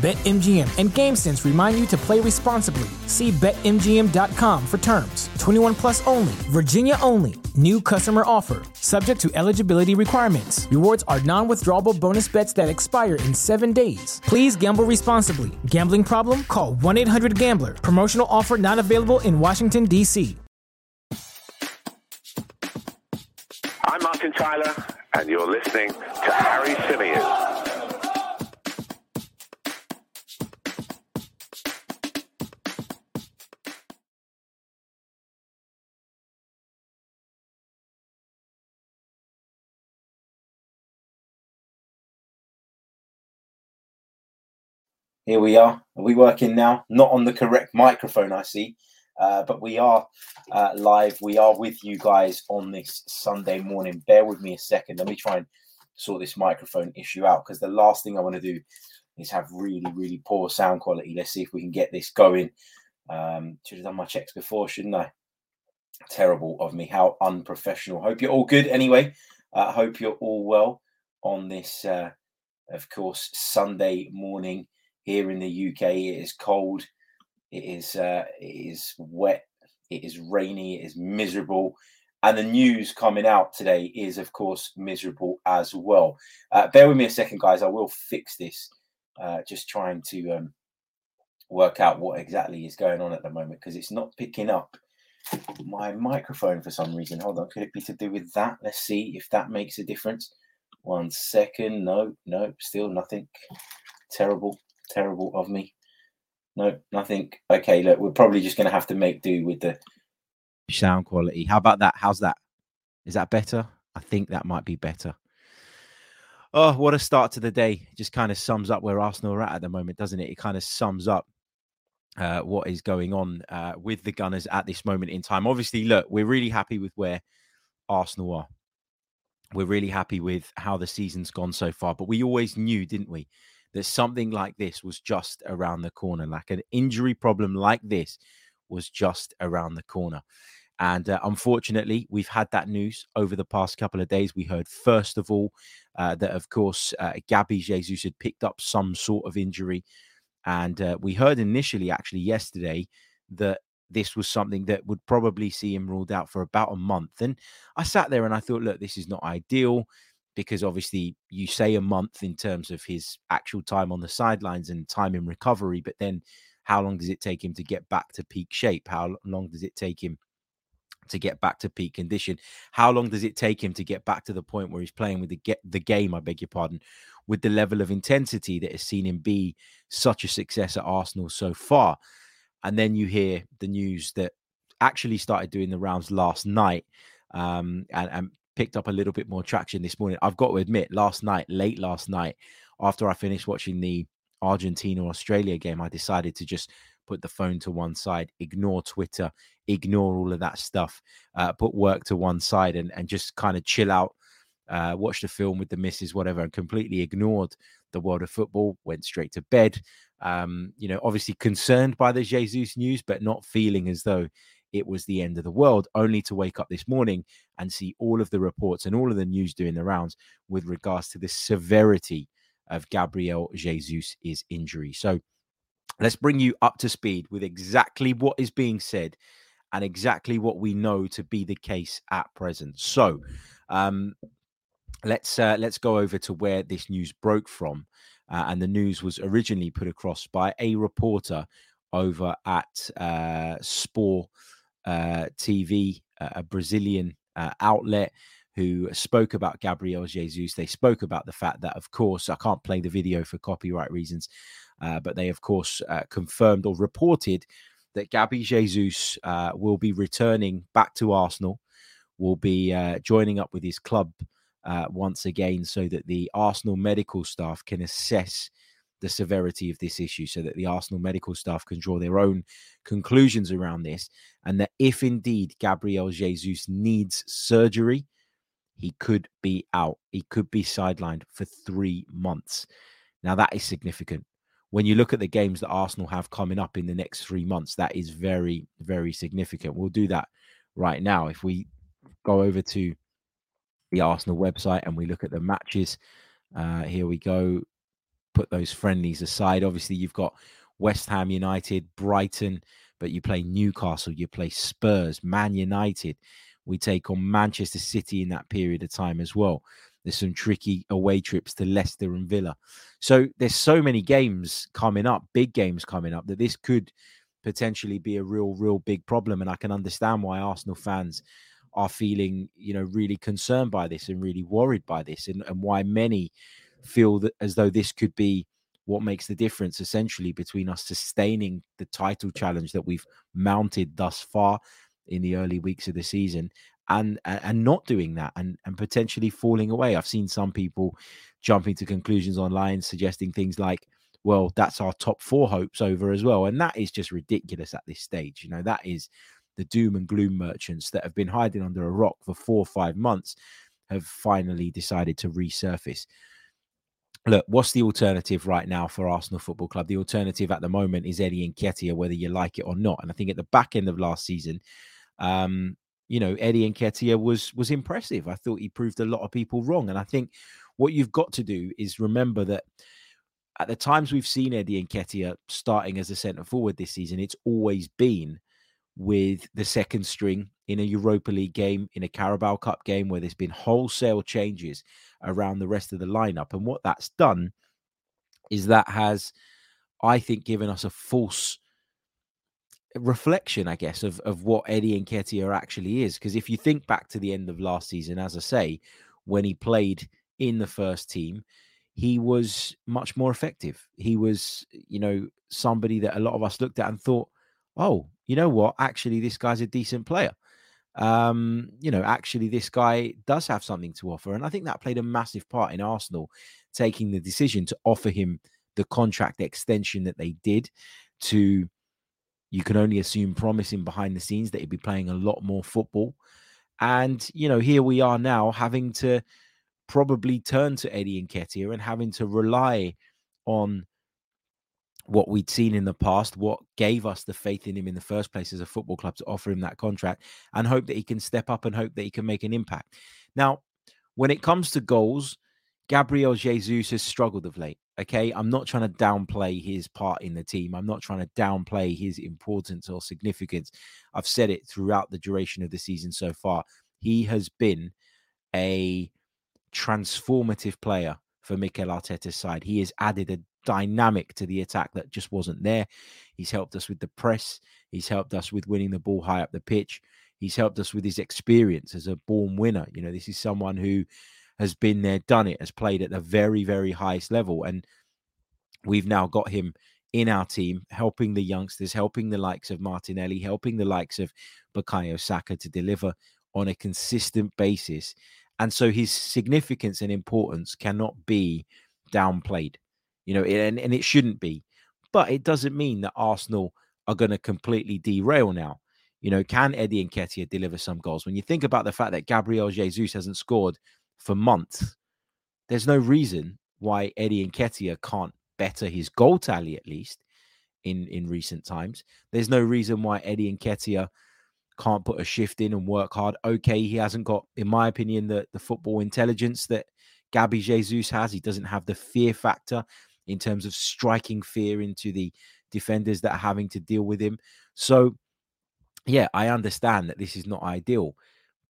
BetMGM and GameSense remind you to play responsibly. See BetMGM.com for terms. 21 plus only, Virginia only. New customer offer, subject to eligibility requirements. Rewards are non withdrawable bonus bets that expire in seven days. Please gamble responsibly. Gambling problem? Call 1 800 Gambler. Promotional offer not available in Washington, D.C. I'm Martin Tyler, and you're listening to Harry Symeou. Here we are. Are we working now? Not on the correct microphone, I see. Uh, but we are uh, live. We are with you guys on this Sunday morning. Bear with me a second. Let me try and sort this microphone issue out because the last thing I want to do is have really, really poor sound quality. Let's see if we can get this going. Um, should have done my checks before, shouldn't I? Terrible of me. How unprofessional. Hope you're all good anyway. Uh, hope you're all well on this, uh, of course, Sunday morning here in the UK. It is cold. It is uh, it is wet. It is rainy. It is miserable. And the news coming out today is, of course, miserable as well. Uh, bear with me a second, guys. I will fix this. Uh, just trying to um, work out what exactly is going on at the moment because it's not picking up my microphone for some reason. Hold on, could it be to do with that? Let's see if that makes a difference. One second. No, no, still nothing. Terrible terrible of me. No, nothing. Okay, look, we're probably just going to have to make do with the sound quality. How about that? How's that? Is that better? I think that might be better. Oh, what a start to the day. Just kind of sums up where Arsenal are at at the moment, doesn't it? It kind of sums up uh, what is going on uh, with the Gunners at this moment in time. Obviously, look, we're really happy with where Arsenal are. We're really happy with how the season's gone so far, but we always knew, didn't we, that something like this was just around the corner. Like an injury problem like this was just around the corner. And uh, unfortunately, we've had that news over the past couple of days. We heard, first of all, uh, that of course, uh, Gabby Jesus had picked up some sort of injury. And uh, we heard initially, actually, yesterday, that this was something that would probably see him ruled out for about a month. And I sat there and I thought, look, this is not ideal because obviously you say a month in terms of his actual time on the sidelines and time in recovery, but then how long does it take him to get back to peak shape? How long does it take him to get back to peak condition? How long does it take him to get back to the point where he's playing with the get the game? I beg your pardon, with the level of intensity that has seen him be such a success at Arsenal so far. And then you hear the news that actually started doing the rounds last night um, and, and picked up a little bit more traction this morning. I've got to admit, last night, late last night, after I finished watching the Argentina Australia game, I decided to just put the phone to one side, ignore Twitter, ignore all of that stuff, uh, put work to one side, and, and just kind of chill out, uh, watch the film with the misses, whatever, and completely ignored the world of football, went straight to bed. Um, you know, obviously concerned by the Jesus news, but not feeling as though it was the end of the world, only to wake up this morning and see all of the reports and all of the news doing the rounds with regards to the severity of Gabriel Jesus' injury. So let's bring you up to speed with exactly what is being said and exactly what we know to be the case at present. So um, let's uh, let's go over to where this news broke from. Uh, and the news was originally put across by a reporter over at uh, Sport uh, TV, uh, a Brazilian uh, outlet who spoke about Gabriel Jesus. They spoke about the fact that, of course, I can't play the video for copyright reasons, uh, but they, of course, uh, confirmed or reported that Gabby Jesus uh, will be returning back to Arsenal, will be joining up with his club once again, so that the Arsenal medical staff can assess the severity of this issue, so that the Arsenal medical staff can draw their own conclusions around this, and that if indeed Gabriel Jesus needs surgery, he could be out. He could be sidelined for three months. Now, that is significant. When you look at the games that Arsenal have coming up in the next three months, that is very, very significant. We'll do that right now. If we go over to the Arsenal website and we look at the matches, uh, here we go. Put those friendlies aside. Obviously, you've got West Ham United, Brighton, but you play Newcastle, you play Spurs, Man United. We take on Manchester City in that period of time as well. There's some tricky away trips to Leicester and Villa. So there's so many games coming up, big games coming up, that this could potentially be a real, real big problem. And I can understand why Arsenal fans are feeling, you know, really concerned by this and really worried by this, and, and why many feel that as though this could be what makes the difference essentially between us sustaining the title challenge that we've mounted thus far in the early weeks of the season and and not doing that and and potentially falling away. I've seen some people jumping to conclusions online suggesting things like well that's our top four hopes over as well and that is just ridiculous at this stage you know? That is the doom and gloom merchants that have been hiding under a rock for four or five months have finally decided to resurface look, what's the alternative right now for Arsenal Football Club? The alternative at the moment is Eddie Nketiah, whether you like it or not. And I think at the back end of last season, um, you know, Eddie Nketiah was was impressive. I thought he proved a lot of people wrong. And I think what you've got to do is remember that at the times we've seen Eddie Nketiah starting as a centre forward this season, it's always been with the second string in a Europa League game, in a Carabao Cup game, where there's been wholesale changes around the rest of the lineup. And what that's done is that has, I think, given us a false reflection, I guess, of, of what Eddie Nketiah actually is. Because if you think back to the end of last season, as I say, when he played in the first team, he was much more effective. He was, you know, somebody that a lot of us looked at and thought, oh, you know what? Actually, this guy's a decent player um, you know, actually, this guy does have something to offer. And I think that played a massive part in Arsenal taking the decision to offer him the contract extension that they did to, you can only assume, promising behind the scenes that he'd be playing a lot more football. And, you know, here we are now having to probably turn to Eddie and Nketiah and having to rely on what we'd seen in the past, what gave us the faith in him in the first place as a football club to offer him that contract, and hope that he can step up and hope that he can make an impact. Now, when it comes to goals, Gabriel Jesus has struggled of late. Okay. I'm not trying to downplay his part in the team. I'm not trying to downplay his importance or significance. I've said it throughout the duration of the season so far. He has been a transformative player for Mikel Arteta's side. He has added a dynamic to the attack that just wasn't there. He's helped us with the press. He's helped us with winning the ball high up the pitch. He's helped us with his experience as a born winner. You know, this is someone who has been there, done it, has played at the very, very highest level. And we've now got him in our team, helping the youngsters, helping the likes of Martinelli, helping the likes of Bukayo Saka to deliver on a consistent basis. And so his significance and importance cannot be downplayed you know, and, and it shouldn't be. But it doesn't mean that Arsenal are going to completely derail now. You know, can Eddie Nketiah deliver some goals? When you think about the fact that Gabriel Jesus hasn't scored for months, there's no reason why Eddie Nketiah can't better his goal tally at least in in recent times. There's no reason why Eddie Nketiah can't put a shift in and work hard. Okay, he hasn't got, in my opinion, the the football intelligence that Gabby Jesus has. He doesn't have the fear factor in terms of striking fear into the defenders that are having to deal with him. So, yeah, I understand that this is not ideal.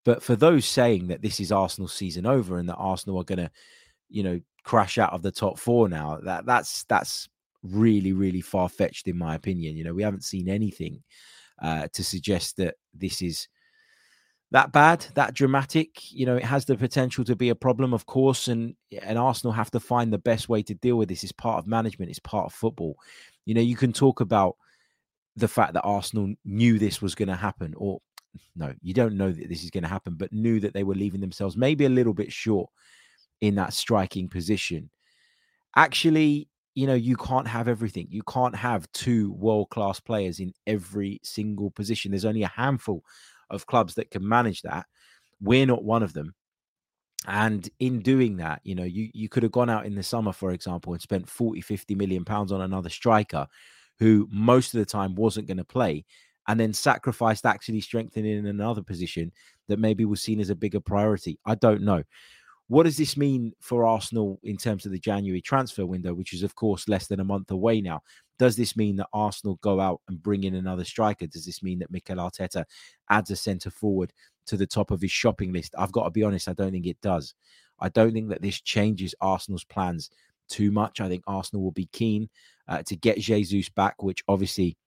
But for those saying that this is Arsenal season over and that Arsenal are going to, you know, crash out of the top four now, that that's that's really really far fetched in my opinion. You know, we haven't seen anything uh, to suggest that this is that bad, that dramatic. You know, it has the potential to be a problem, of course, and and Arsenal have to find the best way to deal with this. It's part of management. It's part of football. You know, you can talk about the fact that Arsenal knew this was going to happen, or no, you don't know that this is going to happen, but knew that they were leaving themselves maybe a little bit short in that striking position. Actually, you know, you can't have everything. You can't have two world class players in every single position. There's only a handful of clubs that can manage that. We're not one of them. And in doing that, you know, you, you could have gone out in the summer, for example, and spent 40, 50 million pounds on another striker who most of the time wasn't going to play and then sacrificed actually strengthening in another position that maybe was seen as a bigger priority. I don't know. What does this mean for Arsenal in terms of the January transfer window, which is, of course, less than a month away now? Does this mean that Arsenal go out and bring in another striker? Does this mean that Mikel Arteta adds a centre forward to the top of his shopping list? I've got to be honest, I don't think it does. I don't think that this changes Arsenal's plans too much. I think Arsenal will be keen uh, to get Jesus back, which obviously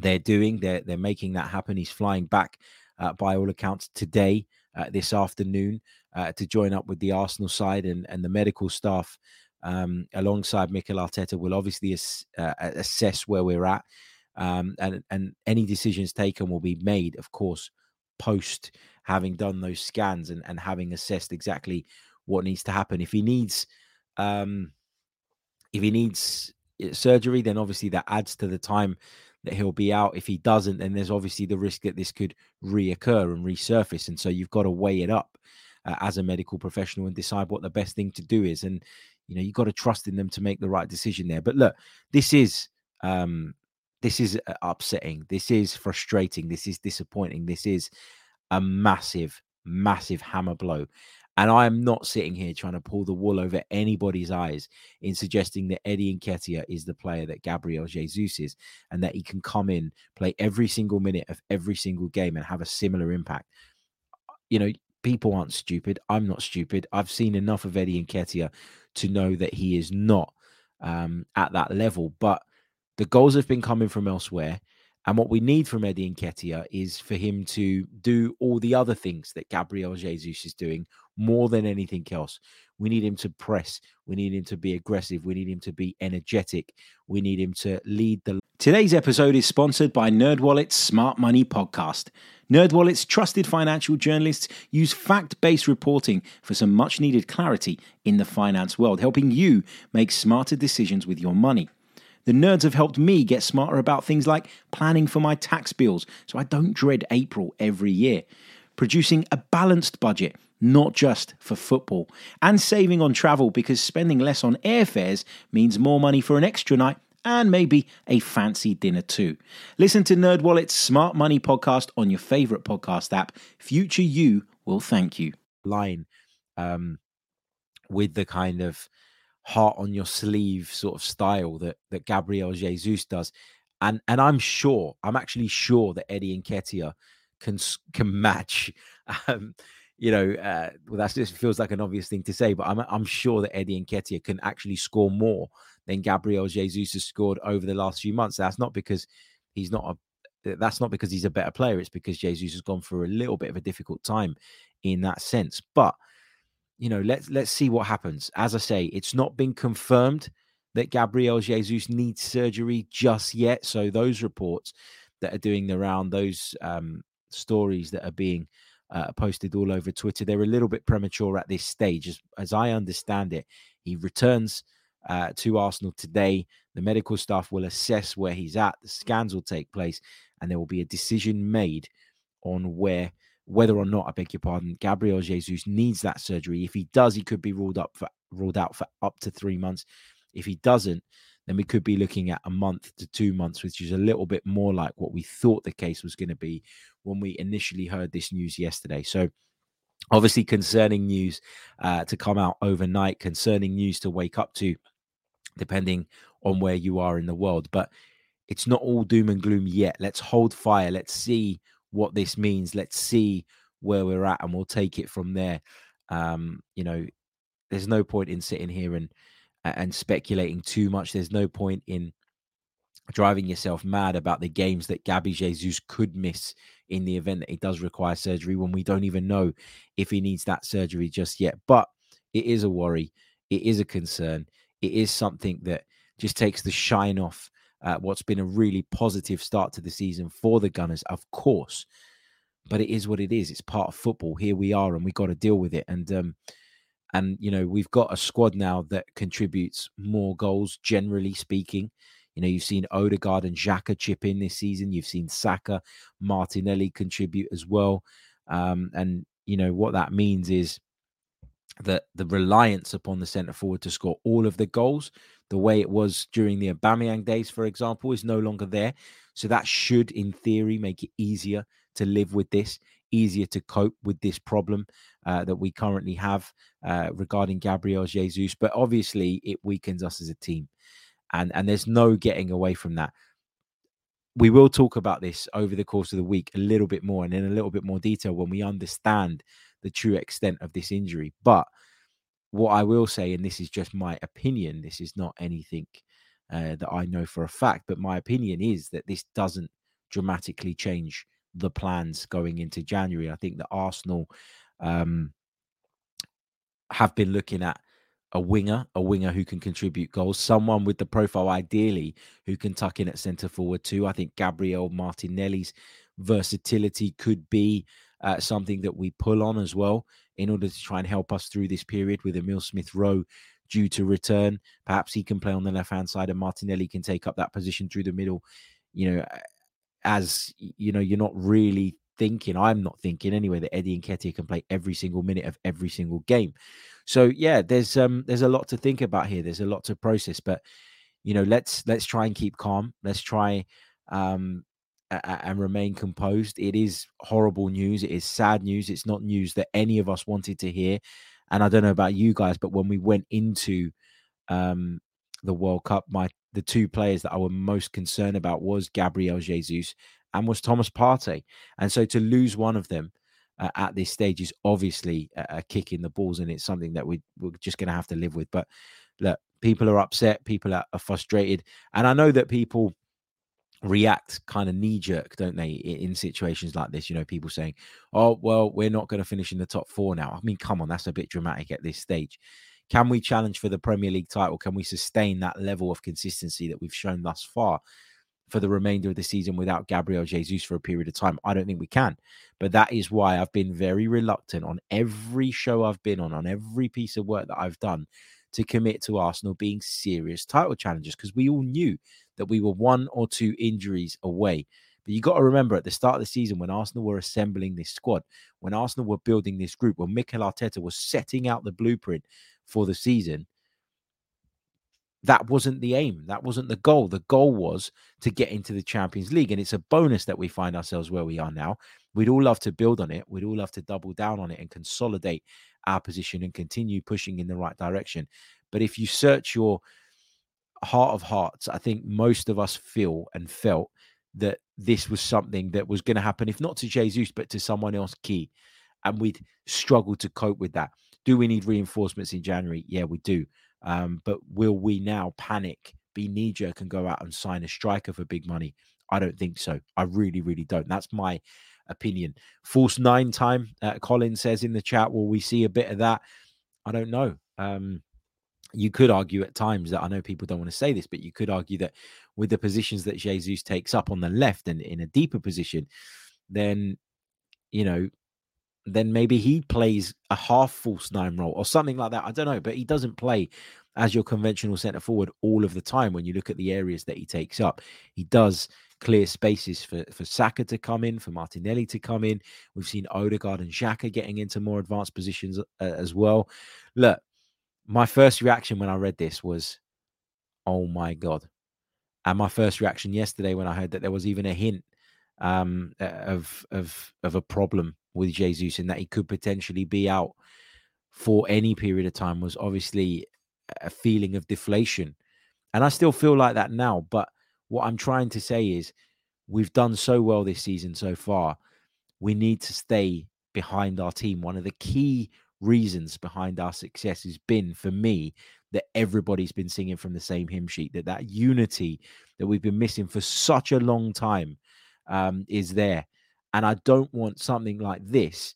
they're doing. They're they're making that happen. He's flying back uh, by all accounts today, uh, this afternoon, uh, to join up with the Arsenal side and and the medical staff um, alongside Mikel Arteta will obviously ass, uh, assess where we're at, um, and and any decisions taken will be made, of course, post having done those scans and and having assessed exactly what needs to happen. If he needs um, if he needs eh, surgery, then obviously that adds to the time that he'll be out. If he doesn't, then there's obviously the risk that this could reoccur and resurface. And so you've got to weigh it up uh, as a medical professional and decide what the best thing to do is. And you know you've got to trust in them to make the right decision there. But look, this is um, this is uh, upsetting. This is frustrating. This is disappointing. This is a massive, massive hammer blow. And I am not sitting here trying to pull the wool over anybody's eyes in suggesting that Eddie Nketiah is the player that Gabriel Jesus is and that he can come in, play every single minute of every single game and have a similar impact. You know, people aren't stupid. I'm not stupid. I've seen enough of Eddie Nketiah to know that he is not um, at that level. But the goals have been coming from elsewhere. And what we need from Eddie Nketiah is for him to do all the other things that Gabriel Jesus is doing more than anything else. We need him to press. We need him to be aggressive. We need him to be energetic. We need him to lead the. Today's episode is sponsored by NerdWallet's Smart Money Podcast. NerdWallet's trusted financial journalists use fact-based reporting for some much-needed clarity in the finance world, helping you make smarter decisions with your money. The nerds have helped me get smarter about things like planning for my tax bills so I don't dread April every year, producing a balanced budget, not just for football, and saving on travel because spending less on airfares means more money for an extra night and maybe a fancy dinner too. Listen to NerdWallet's Smart Money podcast on your favorite podcast app. Future you will thank you. Line um, with the kind of heart on your sleeve sort of style that that Gabriel Jesus does. And and I'm sure, I'm actually sure that Eddie Nketiah can can match. Um, you know, uh, well, that just feels like an obvious thing to say, but I'm I'm sure that Eddie Nketiah can actually score more than Gabriel Jesus has scored over the last few months. That's not because he's not a that's not because he's a better player. It's because Jesus has gone through a little bit of a difficult time in that sense. But you know, let's let's see what happens. As I say, it's not been confirmed that Gabriel Jesus needs surgery just yet. So those reports that are doing the round, those um, stories that are being uh, posted all over Twitter, they're a little bit premature at this stage. As, as I understand it, he returns uh, to Arsenal today. The medical staff will assess where he's at. The scans will take place, and there will be a decision made on where whether or not I beg your pardon, Gabriel Jesus needs that surgery. If he does, he could be ruled up for ruled out for up to three months. If he doesn't, then we could be looking at a month to two months, which is a little bit more like what we thought the case was going to be when we initially heard this news yesterday. So, obviously, concerning news uh, to come out overnight, concerning news to wake up to, depending on where you are in the world. But it's not all doom and gloom yet. Let's hold fire. Let's see what this means. Let's see where we're at, and we'll take it from there. Um, you know, there's no point in sitting here and and speculating too much. There's no point in driving yourself mad about the games that Gabby Jesus could miss in the event that he does require surgery when we don't even know if he needs that surgery just yet. But it is a worry. It is a concern. It is something that just takes the shine off uh, what's been a really positive start to the season for the Gunners, of course. But it is what it is. It's part of football. Here we are, and we got to deal with it. And um, and you know we've got a squad now that contributes more goals, generally speaking. You know, you've seen Odegaard and Xhaka chip in this season. You've seen Saka, Martinelli contribute as well. Um, and you know what that means is that the reliance upon the centre forward to score all of the goals, the way it was during the Aubameyang days, for example, is no longer there. So that should, in theory, make it easier to live with this, easier to cope with this problem uh, that we currently have uh, regarding Gabriel Jesus. But obviously, it weakens us as a team, and and there's no getting away from that. We will talk about this over the course of the week a little bit more and in a little bit more detail when we understand the true extent of this injury. But what I will say, and this is just my opinion, this is not anything uh, that I know for a fact, but my opinion is that this doesn't dramatically change the plans going into January. I think that Arsenal um, have been looking at a winger, a winger who can contribute goals, someone with the profile ideally who can tuck in at centre forward too. I think Gabriel Martinelli's versatility could be uh, something that we pull on as well in order to try and help us through this period with Emile Smith Rowe due to return. Perhaps he can play on the left hand side and Martinelli can take up that position through the middle. You know, as you know, you're not really thinking, I'm not thinking anyway, that Eddie Nketiah can play every single minute of every single game. So yeah, there's um there's a lot to think about here. There's a lot to process, but you know, let's let's try and keep calm. Let's try um and remain composed. It is horrible news. It is sad news. It's not news that any of us wanted to hear. And I don't know about you guys, but when we went into um, the World Cup, my the two players that I were most concerned about was Gabriel Jesus and was Thomas Partey. And so to lose one of them uh, at this stage is obviously a, a, kick in the balls, and it's something that we, we're just going to have to live with. But look, people are upset, people are, are frustrated, and I know that people react kind of knee jerk, don't they, in situations like this? You know, people saying, oh, well, we're not going to finish in the top four now. I mean, come on, that's a bit dramatic at this stage. Can we challenge for the Premier League title? Can we sustain that level of consistency that we've shown thus far for the remainder of the season without Gabriel Jesus for a period of time? I don't think we can. But that is why I've been very reluctant on every show I've been on, on every piece of work that I've done to commit to Arsenal being serious title challengers because we all knew that we were one or two injuries away. But you got to remember at the start of the season when Arsenal were assembling this squad, when Arsenal were building this group, when Mikel Arteta was setting out the blueprint for the season, that wasn't the aim. That wasn't the goal. The goal was to get into the Champions League. And it's a bonus that we find ourselves where we are now. We'd all love to build on it. We'd all love to double down on it and consolidate our position and continue pushing in the right direction. But if you search your heart of hearts, I think most of us feel and felt that this was something that was going to happen, if not to Jesus, but to someone else key. And we'd struggle to cope with that. Do we need reinforcements in January? Yeah, we do. Um, but will we now panic, be knee jerk, and go out and sign a striker for big money? I don't think so. I really, really don't. That's my opinion. False nine time, uh, Colin says in the chat, will we see a bit of that? I don't know. Um, you could argue at times that I know people don't want to say this, but you could argue that with the positions that Jesus takes up on the left and in a deeper position, then you know, then maybe he plays a half false nine role or something like that. I don't know, but he doesn't play as your conventional centre forward all of the time when you look at the areas that he takes up. He does clear spaces for, for Saka to come in, for Martinelli to come in. We've seen Odegaard and Xhaka getting into more advanced positions uh, as well. Look, my first reaction when I read this was, oh my God. And my first reaction yesterday when I heard that there was even a hint um, of, of, of a problem with Jesus and that he could potentially be out for any period of time was obviously a feeling of deflation. And I still feel like that now. But what I'm trying to say is we've done so well this season so far. We need to stay behind our team. One of the key reasons behind our success has been for me that everybody's been singing from the same hymn sheet that that unity that we've been missing for such a long time um, is there and i don't want something like this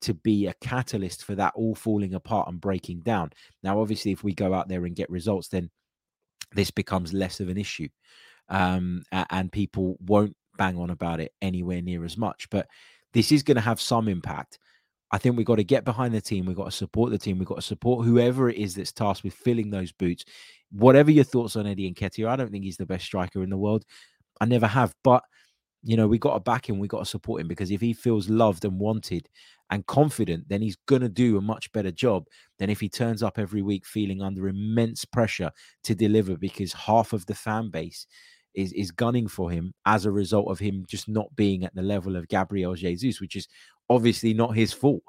to be a catalyst for that all falling apart and breaking down now obviously if we go out there and get results then this becomes less of an issue um, and people won't bang on about it anywhere near as much. But this is going to have some impact. I think we've got to get behind the team. We've got to support the team. We've got to support whoever it is that's tasked with filling those boots. Whatever your thoughts on Eddie Nketiah, I don't think he's the best striker in the world. I never have. But, you know, we got to back him. We got to support him because if he feels loved and wanted and confident, then he's going to do a much better job than if he turns up every week feeling under immense pressure to deliver because half of the fan base is is gunning for him as a result of him just not being at the level of Gabriel Jesus, which is obviously not his fault.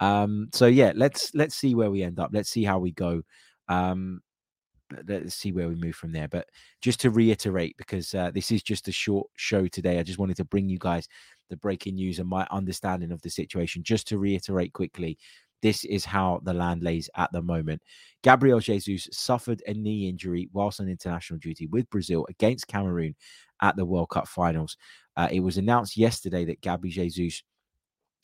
Um, so yeah, let's let's see where we end up. Let's see how we go. Um, let's see where we move from there. But just to reiterate, because uh, this is just a short show today, I just wanted to bring you guys the breaking news and my understanding of the situation. Just to reiterate quickly, this is how the land lays at the moment. Gabriel Jesus suffered a knee injury whilst on international duty with Brazil against Cameroon at the World Cup finals. Uh, it was announced yesterday that Gabby Jesus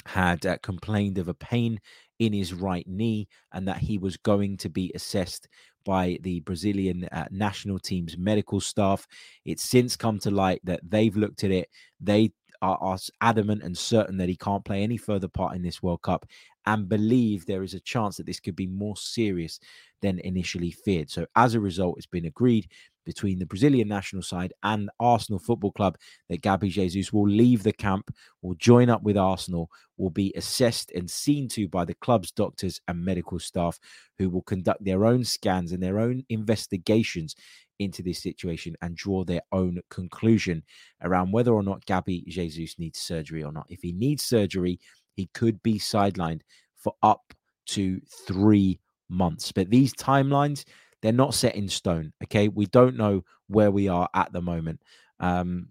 had uh, complained of a pain in his right knee and that he was going to be assessed by the Brazilian uh, national team's medical staff. It's since come to light that they've looked at it. They are, are adamant and certain that he can't play any further part in this World Cup and believe there is a chance that this could be more serious than initially feared. So, as a result, it's been agreed between the Brazilian national side and Arsenal Football Club that Gabby Jesus will leave the camp, will join up with Arsenal, will be assessed and seen to by the club's doctors and medical staff who will conduct their own scans and their own investigations into this situation and draw their own conclusion around whether or not Gabby Jesus needs surgery or not. If he needs surgery, he could be sidelined for up to three months. But these timelines, they're not set in stone. Okay. We don't know where we are at the moment. Um,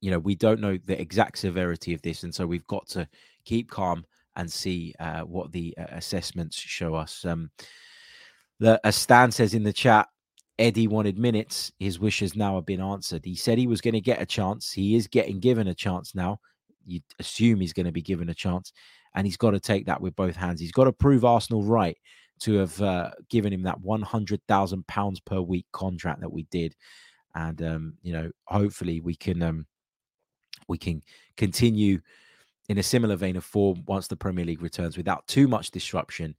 you know, we don't know the exact severity of this. And so we've got to keep calm and see uh, what the uh, assessments show us. Um, the, as Stan says in the chat, Eddie wanted minutes. His wishes now have been answered. He said he was going to get a chance. He is getting given a chance now you assume he's going to be given a chance, and he's got to take that with both hands. He's got to prove Arsenal right to have uh, given him that one hundred thousand pounds per week contract that we did, and um, you know, hopefully we can um, we can continue in a similar vein of form once the Premier League returns without too much disruption,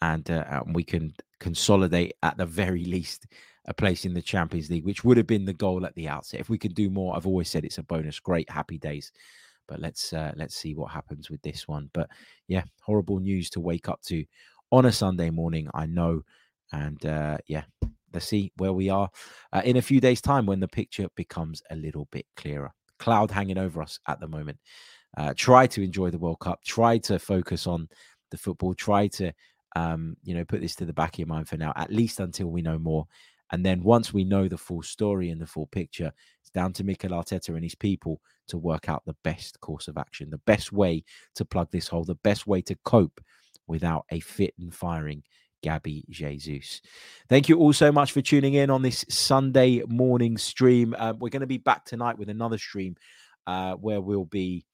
and, uh, and we can consolidate at the very least a place in the Champions League, which would have been the goal at the outset. If we could do more, I've always said it's a bonus. Great, happy days. But let's uh, let's see what happens with this one. But yeah, horrible news to wake up to on a Sunday morning. I know, and uh, yeah, let's see where we are uh, in a few days' time when the picture becomes a little bit clearer. Cloud hanging over us at the moment. Uh, try to enjoy the World Cup. Try to focus on the football. Try to um, you know put this to the back of your mind for now, at least until we know more. And then once we know the full story and the full picture, it's down to Mikel Arteta and his people to work out the best course of action, the best way to plug this hole, the best way to cope without a fit and firing Gabby Jesus. Thank you all so much for tuning in on this Sunday morning stream. Uh, we're going to be back tonight with another stream uh, where we'll be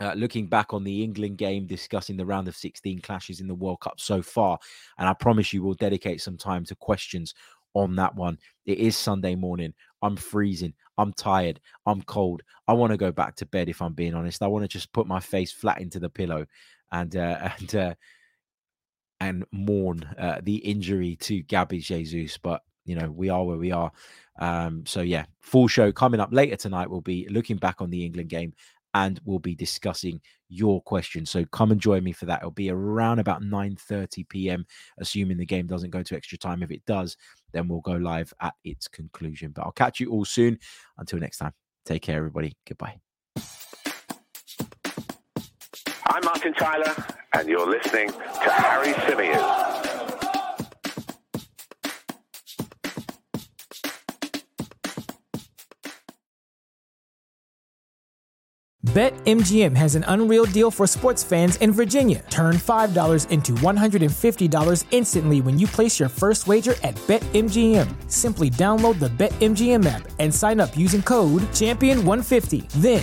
uh, looking back on the England game, discussing the round of 16 clashes in the World Cup so far. And I promise you, we'll dedicate some time to questions on that one. It is Sunday morning. I'm freezing. I'm tired. I'm cold. I want to go back to bed if I'm being honest. I want to just put my face flat into the pillow and uh, and uh, and mourn uh, the injury to Gabby Jesus. But you know, we are where we are. Um, so yeah, full show coming up later tonight. We'll be looking back on the England game and we'll be discussing your questions. So come and join me for that. It'll be around about 9:30 p.m. assuming the game doesn't go to extra time. If it does, then we'll go live at its conclusion. But I'll catch you all soon. Until next time. Take care everybody. Goodbye. I'm Martin Tyler and you're listening to Harry Symeou. BetMGM has an unreal deal for sports fans in Virginia. Turn $5 into $150 instantly when you place your first wager at BetMGM. Simply download the BetMGM app and sign up using code Champion150. Then